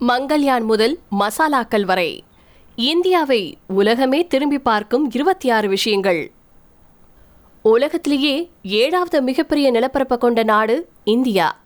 மங்கல்யான் முதல் மசாலாக்கள் வரை. இந்தியாவை உலகமே திரும்பி பார்க்கும் இருபத்தி ஆறு விஷயங்கள். உலகத்திலேயே ஏழாவது மிகப்பெரிய நிலப்பரப்பை கொண்ட நாடு இந்தியா.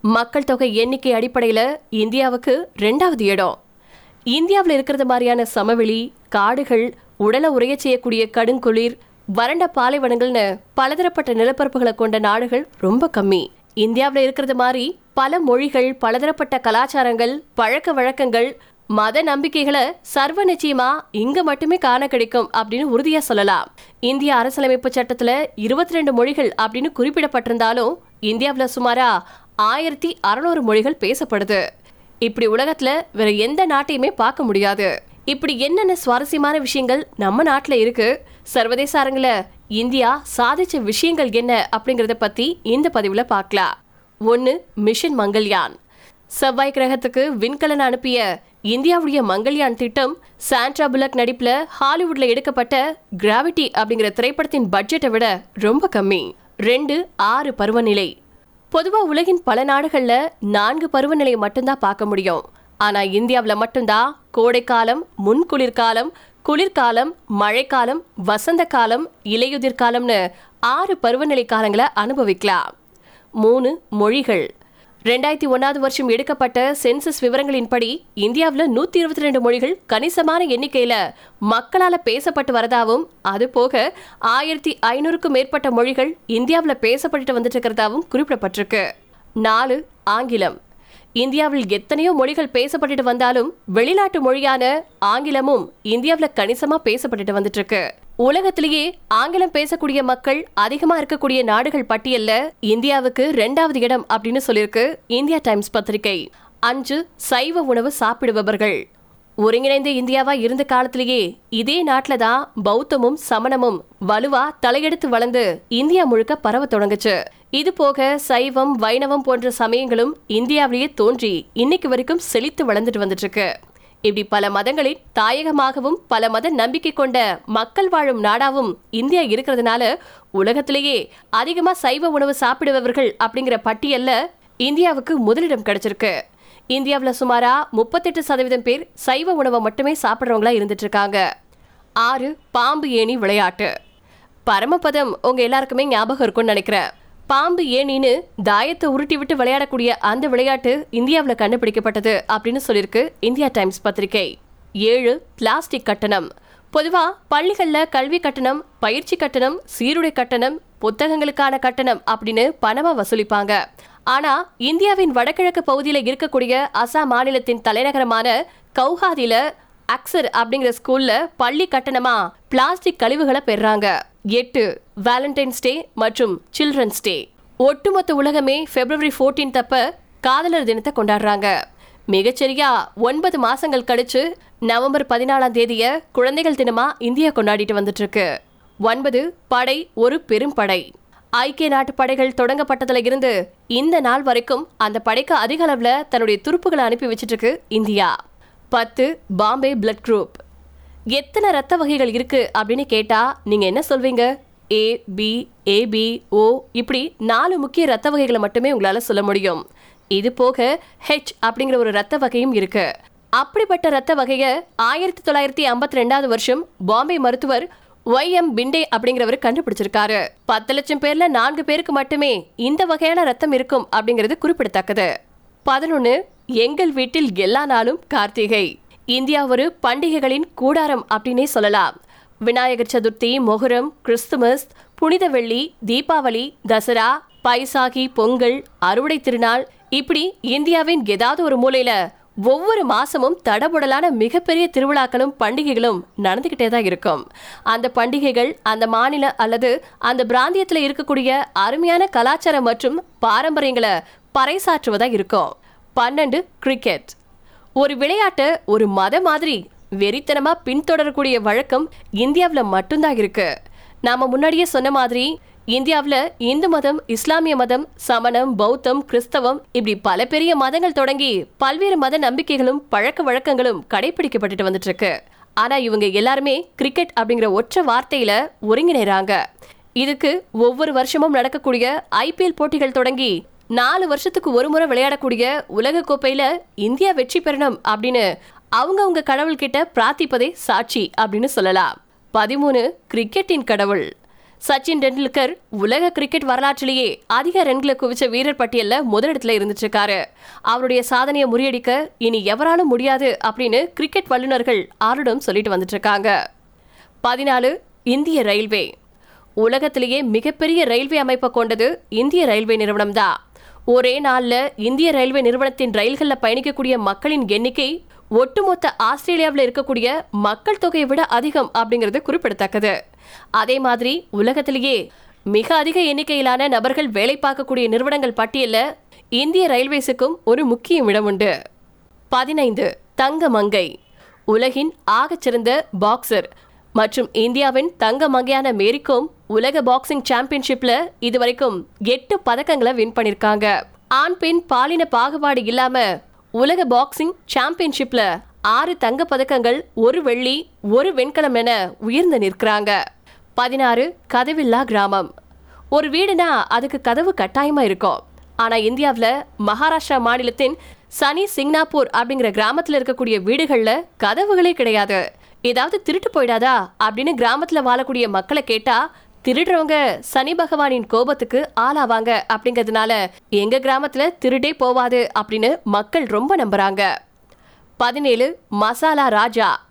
மக்கள் தொகை எண்ணிக்கை அடிப்படையில் இந்தியாவுக்கு ரெண்டாவது இடம். இந்தியாவில் இருக்கிறது மாதிரியான சமவெளி காடுகள் உடலை உரைய செய்யக்கூடிய கடுங்குளிர் வறண்ட பாலைவனங்கள்னு பலதரப்பட்ட நிலப்பரப்புகளை கொண்ட நாடுகள் ரொம்ப கம்மி. இந்தியாவில் இருக்கிறது மாதிரி பல மொழிகள் பலதரப்பட்ட கலாச்சாரங்கள் பழக்க வழக்கங்கள் மத நம்பிக்கைகளை சர்வ நிச்சயமா இங்க மட்டுமே காண கிடைக்கும் அப்படின்னு உறுதியா சொல்லலாம். இந்திய அரசியலமைப்பு சட்டத்துல இருபத்தி ரெண்டு மொழிகள் அப்படின்னு குறிப்பிடப்பட்டிருந்தாலும் இந்தியாவுல சுமாரா ஆயிரத்தி அறுநூறு மொழிகள் பேசப்படுது. இப்படி உலகத்துல வேற எந்த நாட்டையுமே பார்க்க முடியாது. இப்படி என்னென்ன சுவாரஸ்யமான விஷயங்கள் நம்ம நாட்டுல இருக்கு? சர்வதேச அரங்குல இந்தியா சாதிச்ச விஷயங்கள் என்ன அப்படிங்கறத பத்தி இந்த பதிவுல பார்க்கலாம். ஒன்னு மிஷன் மங்கள்யான். செவ்வாய் கிரகத்துக்கு விண்கலன் அனுப்பிய இந்தியாவுடைய மங்கள்யான் திட்டம் சாண்ட்ரா புலக் நடிப்புல ஹாலிவுட்ல எடுக்கப்பட்ட கிராவிட்டி அப்படிங்கிற திரைப்படத்தின் பட்ஜெட்டை விட ரொம்ப கம்மி. ரெண்டு ஆறு பருவநிலை. பொதுவா உலகின் பல நாடுகள்ல நான்கு பருவநிலையை மட்டும்தான் பார்க்க முடியும். ஆனா இந்தியாவுல மட்டும்தான் கோடைக்காலம் முன்குளிர்காலம் குளிர்காலம் மழைக்காலம் வசந்த காலம் இலையுதிர் காலம்னு ஆறு பருவநிலை காலங்களை அனுபவிக்கலாம். மூணு மொழிகள். ரெண்டாயிரத்தி ஒன்னாவது வருஷம் எடுக்கப்பட்ட சென்சஸ் விவரங்களின்படி இந்தியாவில் நூத்தி இருபத்தி ரெண்டு மொழிகள் கணிசமான எண்ணிக்கையில மக்களால பேசப்பட்டு வரதாவும் அது போக ஆயிரத்தி ஐநூறுக்கும் மேற்பட்ட மொழிகள் இந்தியாவில் பேசப்பட்டு வந்துட்டு இருக்கிறதாவும் குறிப்பிடப்பட்டிருக்கு. நாலு ஆங்கிலம். இந்தியாவில் எத்தனையோ மொழிகள் பேசப்பட்டுட்டு வந்தாலும் வெளிநாட்டு மொழியான ஆங்கிலமும் இந்தியாவில் கணிசமா பேசப்பட்டுட்டு வந்துட்டு இருக்கு உலகத்திலேயே ஆங்கிலம் பேசக்கூடிய மக்கள் அதிகமா இருக்கக்கூடிய நாடுகள் பட்டியல்ல இந்தியாவுக்கு ரெண்டாவது இடம் அப்படின்னு சொல்லியிருக்கு இந்தியா டைம்ஸ் பத்திரிகை. அஞ்சு சைவ உணவு சாப்பிடுபவர்கள். ஒருங்கிணைந்த இந்தியாவா இருந்த காலத்திலேயே இதே நாட்டில தான் பௌத்தமும் சமணமும் வலுவா தலையெடுத்து வளர்ந்து இந்தியா முழுக்க பரவ தொடங்குச்சு. இது போக சைவம் வைணவம் போன்ற சமயங்களும் இந்தியாவிலேயே தோன்றி இன்னைக்கு வரைக்கும் செழித்து வளர்ந்துட்டு வந்துட்டு இருக்கு இப்படி பல மதங்களின் தாயகமாகவும் பல மத நம்பிக்கை கொண்ட மக்கள் வாழும் நாடாவும் இந்தியா இருக்கிறதுனால உலகத்திலேயே அதிகமா சைவ உணவு சாப்பிடுபவர்கள் அப்படிங்கிற பட்டியல்ல இந்தியாவுக்கு முதலிடம் கிடைச்சிருக்கு. இந்தியாவில் சுமாரா முப்பத்தெட்டு சதவீதம் பேர் சைவ உணவை மட்டுமே சாப்பிட்றவங்களா இருந்துட்டு இருக்காங்க ஆறு பாம்பு ஏணி விளையாட்டு. பரமபதம் உங்க எல்லாருக்குமே ஞாபகம் இருக்கும்னு நினைக்கிறேன். பாம்பு ஏணின்னு தாயத்தை உருட்டி விட்டு விளையாடக்கூடிய அந்த விளையாட்டு இந்தியாவில் கண்டுபிடிக்கப்பட்டது அப்படின்னு சொல்லியிருக்கு இந்தியா டைம்ஸ் பத்திரிகை. ஏழு பிளாஸ்டிக் கட்டணம். பொதுவா பள்ளிகளில் கல்வி கட்டணம் பயிற்சி கட்டணம் சீருடை கட்டணம் புத்தகங்களுக்கான கட்டணம் அப்படின்னு பணமா வசூலிப்பாங்க. ஆனா இந்தியாவின் வடகிழக்கு பகுதியில் இருக்கக்கூடிய அசாம் மாநிலத்தின் தலைநகரமான கவுஹாதில அக்சர் அப்படிங்கிற ஸ்கூல்ல பள்ளி கட்டணமா பிளாஸ்டிக் கழிவுகளை பெறாங்க. எட்டு வேலண்டைன்ஸ் டே மற்றும் சில்ட்ரன்ஸ் டே ஒட்டுமொத்த உலகமே பிப்ரவரி 14 தப்ப காதலர் தினத்தை கொண்டாடுறாங்க. மிகச்சரியா ஒன்பது மாசங்கள் கழிச்சு நவம்பர் பதினாலாம் தேதிய குழந்தைகள் தினமா இந்தியா கொண்டாடிட்டு வந்துட்டு இருக்கு ஒன்பது படை ஒரு பெரும் படை. ஐக்கிய நாட்டு படைகள் தொடங்கப்பட்டதுல இருந்து இந்த நாள் வரைக்கும் அந்த படைக்கு அதிக அளவுல தன்னுடைய துருப்புகளை அனுப்பி வச்சிட்டு இருக்கு இந்தியா. பத்து பாம்பே பிளட் குரூப் எத்தனை ரத்த வகைகள் இருக்கு அப்படின்னு கேட்டா நீங்க என்ன சொல்வீங்க? ஏ பி ஏபி ஓ இப்படி நாலு முக்கிய ரத்த வகைகளை மட்டுமே உங்களால சொல்ல முடியும். இது போக ஹெச் அப்படிங்கிற ஒரு ரத்த வகையும் இருக்கு. அப்படிப்பட்ட ரத்த வகையை ஆயிரத்தி தொள்ளாயிரத்தி ஐம்பத்தி ரெண்டாவது வருஷம் பாம்பே மருத்துவர் ஒய் எம் பிண்டே அப்படிங்கிறவர் கண்டுபிடிச்சிருக்காரு. பத்து லட்சம் பேர்ல நான்கு பேருக்கு மட்டுமே இந்த வகையான ரத்தம் இருக்கும் அப்படிங்கிறது குறிப்பிடத்தக்கது. பதினொன்று எங்கள் வீட்டில் எல்லா நாளும் கார்த்திகை. இந்தியா ஒரு பண்டிகைகளின் கூடாரம் அப்படின்னே சொல்லலாம். விநாயகர் சதுர்த்தி மொஹரம் கிறிஸ்துமஸ் புனித வெள்ளி தீபாவளி தசரா பைசாகி பொங்கல் அறுவடை திருநாள் இப்படி இந்தியாவின் ஏதாவது ஒரு மூலையில ஒவ்வொரு மாசமும் தடபுடலான மிகப்பெரிய திருவிழாக்களும் பண்டிகைகளும் நடந்துகிட்டே தான் இருக்கும். அந்த பண்டிகைகள் அந்த மாநில அல்லது அந்த பிராந்தியத்தில் இருக்கக்கூடிய அருமையான கலாச்சாரம் மற்றும் பாரம்பரியங்களை பறைசாற்றுவதா இருக்கும். பன்னெண்டு கிரிக்கெட் ஒரு விளையாட்டை ஒரு மத மாதிரி வெறித்தனமா பின்தொடரக்கூடிய வழக்கம் இந்தியாவில் மட்டும்தான் இருக்கு. நாம முன்னாடியே சொன்ன மாதிரி இந்தியாவில் இந்து மதம் இஸ்லாமிய மதம் சமணம் பௌத்தம் கிறிஸ்தவம் இப்படி பல பெரிய மதங்கள் தொடங்கி பல்வேறு மத நம்பிக்கைகளும் பழக்க வழக்கங்களும் கடைபிடிக்கப்பட்டுட்டு வந்துட்டு இருக்கு ஆனா இவங்க எல்லாருமே கிரிக்கெட் அப்படிங்கிற ஒற்றை வார்த்தையில ஒருங்கிணைறாங்க. இதுக்கு ஒவ்வொரு வருஷமும் நடக்கக்கூடிய ஐபிஎல் போட்டிகள் தொடங்கி நாலு வருஷத்துக்கு ஒரு முறை விளையாடக்கூடிய உலக கோப்பையில இந்தியா வெற்றி பெறணும் அப்படின்னு அவங்க அவங்க கடவுள்கிட்ட பிரார்த்திப்பதே சாட்சி அப்படின்னு சொல்லலாம். பதிமூணு கிரிக்கெட்டின் கடவுள். சச்சின் டெண்டுல்கர் உலக கிரிக்கெட் வரலாற்றிலேயே அதிக ரன்களை குவிச்ச வீரர் பட்டியலில் முதலிடத்துல இருந்துட்டு இருக்காரு அவருடைய சாதனையை முறியடிக்க இனி எவராலும் முடியாது அப்படின்னு கிரிக்கெட் வல்லுநர்கள் ஆருடம் சொல்லிட்டு வந்துட்டு இருக்காங்க பதினாலு இந்திய ரயில்வே. உலகத்திலேயே மிகப்பெரிய ரயில்வே அமைப்பை கொண்டது இந்திய ரயில்வே நிறுவனம் தான் ஒரே நாளில் இந்திய ரயில்வே நிறுவனத்தின் ரயில்களில் பயணிக்கக்கூடிய மக்களின் எண்ணிக்கை ஒட்டுமொத்த ஆஸ்திரேலியாவில் இருக்கக்கூடிய மக்கள் தொகையை விட அதிகம் அப்படிங்கிறது குறிப்பிடத்தக்கது. அதே மாதிரி உலகத்திலேயே மிக அதிக எண்ணிக்கையிலான நபர்கள் வேலை பார்க்கக்கூடிய நிறுவனங்கள் பட்டியலில் இந்திய ரயில்வேஸுக்கும் ஒரு முக்கிய இடம் உண்டு. பதினைந்து தங்க மங்கை உலகின் ஆகச்சிறந்த பாக்ஸர் மற்றும் இந்தியாவின் தங்க மங்கையான மேரிக்கும் உலக பாக்ஸிங் சாம்பியன்ஷிப்ல இதுவரைக்கும் எட்டு பதக்கங்களை வின் பண்ணிருக்காங்க. ஆண் பெண் பாலின பாகுபாடு இல்லாம உலக பாக்ஸிங் சாம்பியன்ஷிப்ல ஆறு தங்க பதக்கங்கள் ஒரு வெள்ளி ஒரு வெண்கலம் என உயர்ந்து நிற்கிறாங்க. பதினாறு கதவில்லா கிராமம். ஒரு வீடுனா அதுக்கு கதவு கட்டாயமா இருக்கும். ஆனா இந்தியாவில் மகாராஷ்டிரா மாநிலத்தின் சனி சிங்னாப்பூர் அப்படிங்கிற கிராமத்தில் இருக்கக்கூடிய வீடுகளில் கதவுகளே கிடையாது. ஏதாவது திருட்டு போயிடாதா அப்படின்னு கிராமத்துல வாழக்கூடிய மக்களை கேட்டா திருடுறவங்க சனி பகவானின் கோபத்துக்கு ஆளாவாங்க அப்படிங்கிறதுனால எங்க கிராமத்துல திருடே போவாது அப்படின்னு மக்கள் ரொம்ப நம்புறாங்க. பதினேழு மசாலா ராஜா.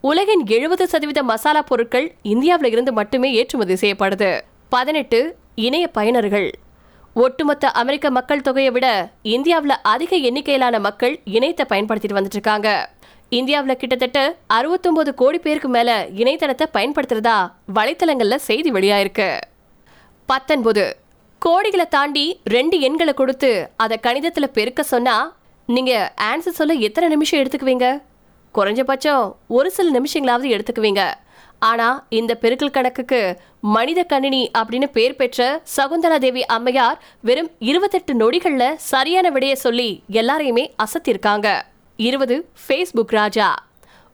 உலகின் எழுபது சதவீத மசாலா பொருட்கள் இந்தியாவில் இருந்து மட்டுமே ஏற்றுமதி செய்யப்படுது. பதினெட்டு இணைய பயனர்கள். ஒட்டுமொத்த அமெரிக்க மக்கள் தொகையை விட இந்தியாவில் அதிக எண்ணிக்கையிலான மக்கள் இணையத்தை பயன்படுத்திட்டு வந்துட்டு இருக்காங்க. இந்தியாவில் கிட்டத்தட்ட அறுபத்தொன்பது கோடி பேருக்கு மேல இணையதளத்தை பயன்படுத்துறதா வலைத்தளங்கள்ல செய்தி வெளியாயிருக்கு. பத்தொன்பது கோடிகளை தாண்டி ரெண்டு எண்களை கொடுத்து அதை கணிதத்தில் பெருக்க சொன்னா நீங்க ஆன்சர் சொல்ல எத்தனை நிமிஷம் எடுத்துக்குவீங்க? குறைஞ்சபட்சம் ஒரு சில நிமிஷங்களாவது எடுத்துக்குவீங்க. ஆனா இந்த பெருக்கல் கணக்குக்கு மனித கணினி அப்படின்னு பேர் பெற்ற சகுந்தலா தேவி அம்மையார் வெறும் இருபத்தெட்டு நொடிகள்ல சரியான விடையை சொல்லி எல்லாரையுமே அசத்திருக்காங்க. இருபது ஃபேஸ்புக் ராஜா.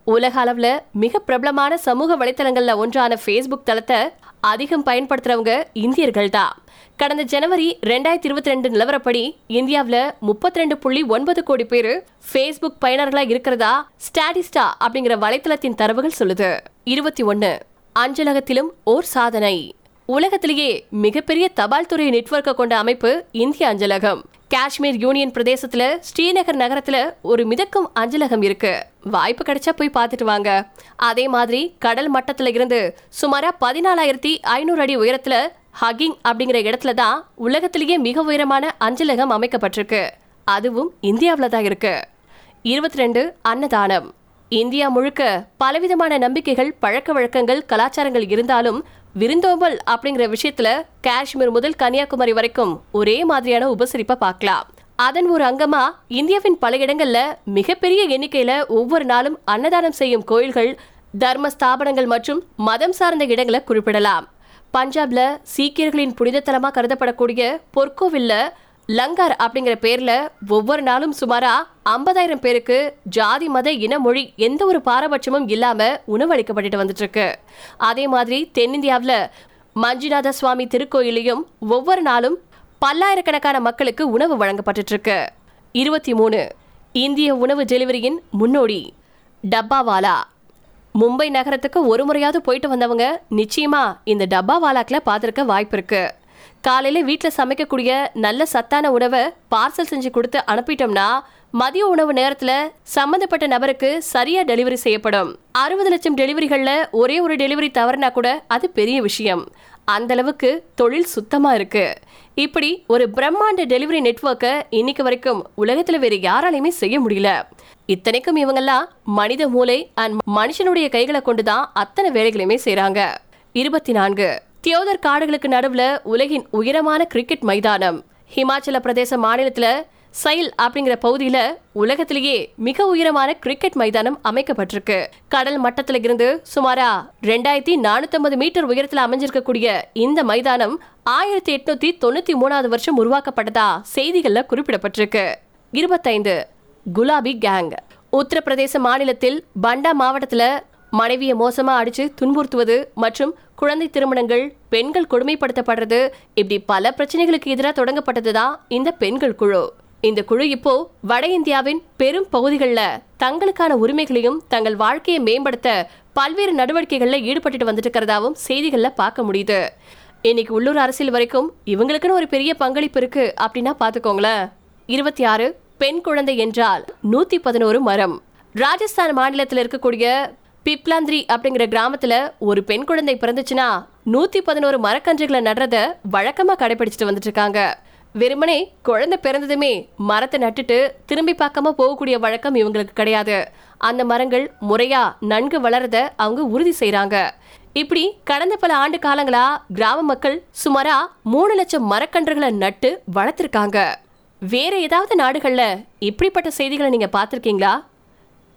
உலக அளவில் மிக பிரபலமான சமூக வலைத்தளங்கள்ல ஒன்றான ஃபேஸ்புக் தளத்தை அதிகம் பயன்படுத்துறவங்க இந்தியர்கள் தான் கடந்த ஜனவரி ரெண்டாயிரத்தி இருபத்தி ரெண்டு நிலவரப்படி இந்தியாவில் முப்பத்தி ரெண்டு புள்ளி ஒன்பது கோடி பேர் ஃபேஸ்புக் பயனர்களா இருக்கிறதா ஸ்டாடிஸ்டா அப்படிங்கிற வலைத்தளத்தின் தரவுகள் சொல்லுது. இருபத்தி ஒன்னு அஞ்சலகத்திலும் ஓர் சாதனை. உலகத்திலேயே மிகப்பெரிய தபால் துறை நெட்வொர்க்கை கொண்ட அமைப்பு இந்திய அஞ்சலகம். காஷ்மீர் யூனியன் பிரதேசத்துல ஸ்ரீநகர் நகரத்துல ஒரு மிதக்கும் அஞ்சலகம் இருக்கு. வாய்ப்பு கிடைச்சா போய் பார்த்துட்டு வாங்க. அதே மாதிரி கடல் மட்டத்துல இருந்து சுமாரா பதினாலாயிரத்தி ஐநூறு அடி உயரத்துல ஹகிங் அப்படிங்கிற இடத்துல தான் உலகத்திலேயே மிக உயரமான அஞ்சலகம் அமைக்கப்பட்டிருக்கு. அதுவும் இந்தியாவில் தான் இருக்கு. இருபத்தி ரெண்டு அன்னதானம். இந்தியா முழுக்க பலவிதமான நம்பிக்கைகள் பழக்க வழக்கங்கள் கலாச்சாரங்கள் இருந்தாலும் விருந்தோம்பல் அப்படிங்கிற விஷயத்துல காஷ்மீர் முதல் கன்னியாகுமரி வரைக்கும் ஒரே மாதிரியான உபசரிப்பை பார்க்கலாம். அதன் ஒரு அங்கமா இந்தியாவின் பல இடங்கள்ல மிகப்பெரிய எண்ணிக்கையில ஒவ்வொரு நாளும் அன்னதானம் செய்யும் கோயில்கள் தர்ம ஸ்தாபனங்கள் மற்றும் மதம் சார்ந்த இடங்களை குறிப்பிடலாம். பஞ்சாப்ல சீக்கியர்களின் புனித தலமாக கருதப்படக்கூடிய பொற்கோவில்ல லங்கார் அப்படிங்கிற பேர்ல ஒவ்வொரு நாளும் சுமாரா ஐம்பதாயிரம் பேருக்கு ஜாதி மத இன மொழி எந்த ஒரு பாரபட்சமும் இல்லாம உணவளிக்கப்பட்டு வந்துட்டு இருக்கு அதே மாதிரி தென்னிந்தியாவில் மஞ்சுநாத சுவாமி திருக்கோயிலையும் ஒவ்வொரு நாளும் பல்லாயிரக்கணக்கான மக்களுக்கு உணவு வழங்கப்பட்டு இருக்கு இருபத்தி மூணு இந்திய உணவு டெலிவரியின் முன்னோடி டப்பாவாலா. மும்பை நகரத்துக்கு ஒரு முறையாவது போயிட்டு வந்தவங்க நிச்சயமா இந்த டப்பாவாலாக்கில் பார்த்துருக்க வாய்ப்பு இருக்குது காலையில வீட்டில் சமைக்கக்கூடிய நல்ல சத்தான உணவை பார்சல் செஞ்சு கொடுத்து அனுப்பிட்டோம்னா மதிய உணவு நேரத்துல சம்பந்தப்பட்ட நபருக்கு சரியா டெலிவரி செய்யப்படும். அறுபது லட்சம் டெலிவரிகள்ல ஒரே ஒரு டெலிவரி தவறுனா கூட அது பெரிய விஷயம். அந்த அளவுக்கு தொழில் சுத்தமா இருக்கு. இப்படி ஒரு பிரம்மாண்ட டெலிவரி நெட்வொர்க்கை இன்னைக்கு வரைக்கும் உலகத்துல வேற யாராலையுமே செய்ய முடியல. இத்தனைக்கும் இவங்கெல்லாம் மனித மூளை அண்ட் மனுஷனுடைய கைகளை கொண்டு தான் அத்தனை வேலைகளையுமே செய்கிறாங்க இருபத்தி நான்கு. தியோதர் காடுகளுக்கு நடுவில் உலகின் உயரமான கிரிக்கெட் மைதானம். ஹிமாச்சல பிரதேச மாநிலத்தில் சைல் அப்படிங்கிற பகுதியில உலகத்திலேயே மிக உயரமான கிரிக்கெட் மைதானம் அமைக்கப்பட்டிருக்கு. கடல் மட்டத்துல இருந்து சுமாரா ரெண்டாயிரத்தி நானூத்தி மீட்டர் உயரத்துல அமைஞ்சிருக்கக்கூடிய இந்த மைதானம் ஆயிரத்தி எட்நூத்தி தொண்ணூத்தி மூணாவது வருஷம் உருவாக்கப்பட்டதா செய்திகள்ல குறிப்பிடப்பட்டிருக்கு. இருபத்தைந்து குலாபி கேங். உத்தரப்பிரதேச மாநிலத்தில் பண்டா மாவட்டத்துல மனைவியை மோசமா அடிச்சு துன்புறுத்துவது மற்றும் குழந்தை திருமணங்கள் பெண்கள் கொடுமைப்படுத்தப்படுறது இப்படி பல பிரச்சனைகளுக்கு எதிராக தொடங்கப்பட்டதுதான் இந்த பெண்கள் குழு. இந்த குழு இப்போ வட இந்தியாவின் பெரும் பகுதிகளில் தங்களுக்கான உரிமைகளையும் தங்கள் வாழ்க்கையை மேம்படுத்த பல்வேறு நடவடிக்கைகளில் ஈடுபட்டுட்டு வந்துட்டு இருக்கிறதாவும் செய்திகளில் பார்க்க முடியுது. இன்னைக்கு உள்ளூர் அரசியல் வரைக்கும் இவங்களுக்குன்னு ஒரு பெரிய பங்களிப்பு இருக்கு அப்படின்னா பார்த்துக்கோங்களேன். இருபத்தி ஆறு பெண் குழந்தை என்றால் நூத்தி பதினோரு மரம். ராஜஸ்தான் மாநிலத்தில் இருக்கக்கூடிய பிப்லாந்திரி அப்படிங்கிற கிராமத்துல ஒரு பெண் குழந்தை பிறந்துச்சுன்னா நூத்தி பதினோரு மரக்கன்றுகளை நடுறத வழக்கமா கடைபிடிச்சிட்டு வந்துட்டு இருக்காங்க. வெறுமனே குழந்தை பிறந்ததுமே மரத்தை நட்டுட்டு திரும்பி பார்க்காம போகக்கூடிய வழக்கம் இவங்களுக்கு கிடையாது. அந்த மரங்கள் முறையா நன்கு வளரத அவங்க உறுதி செய்யறாங்க இப்படி கடந்த பல ஆண்டு காலங்களா கிராம மக்கள் சுமாரா மூணு லட்சம் மரக்கன்றுகளை நட்டு வளர்த்திருக்காங்க. வேற ஏதாவது நாடுகள்ல இப்படிப்பட்ட செய்திகளை நீங்க பார்த்துருக்கீங்களா?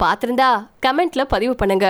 பார்த்துருந்தா கமெண்ட்ல பதிவு பண்ணுங்க.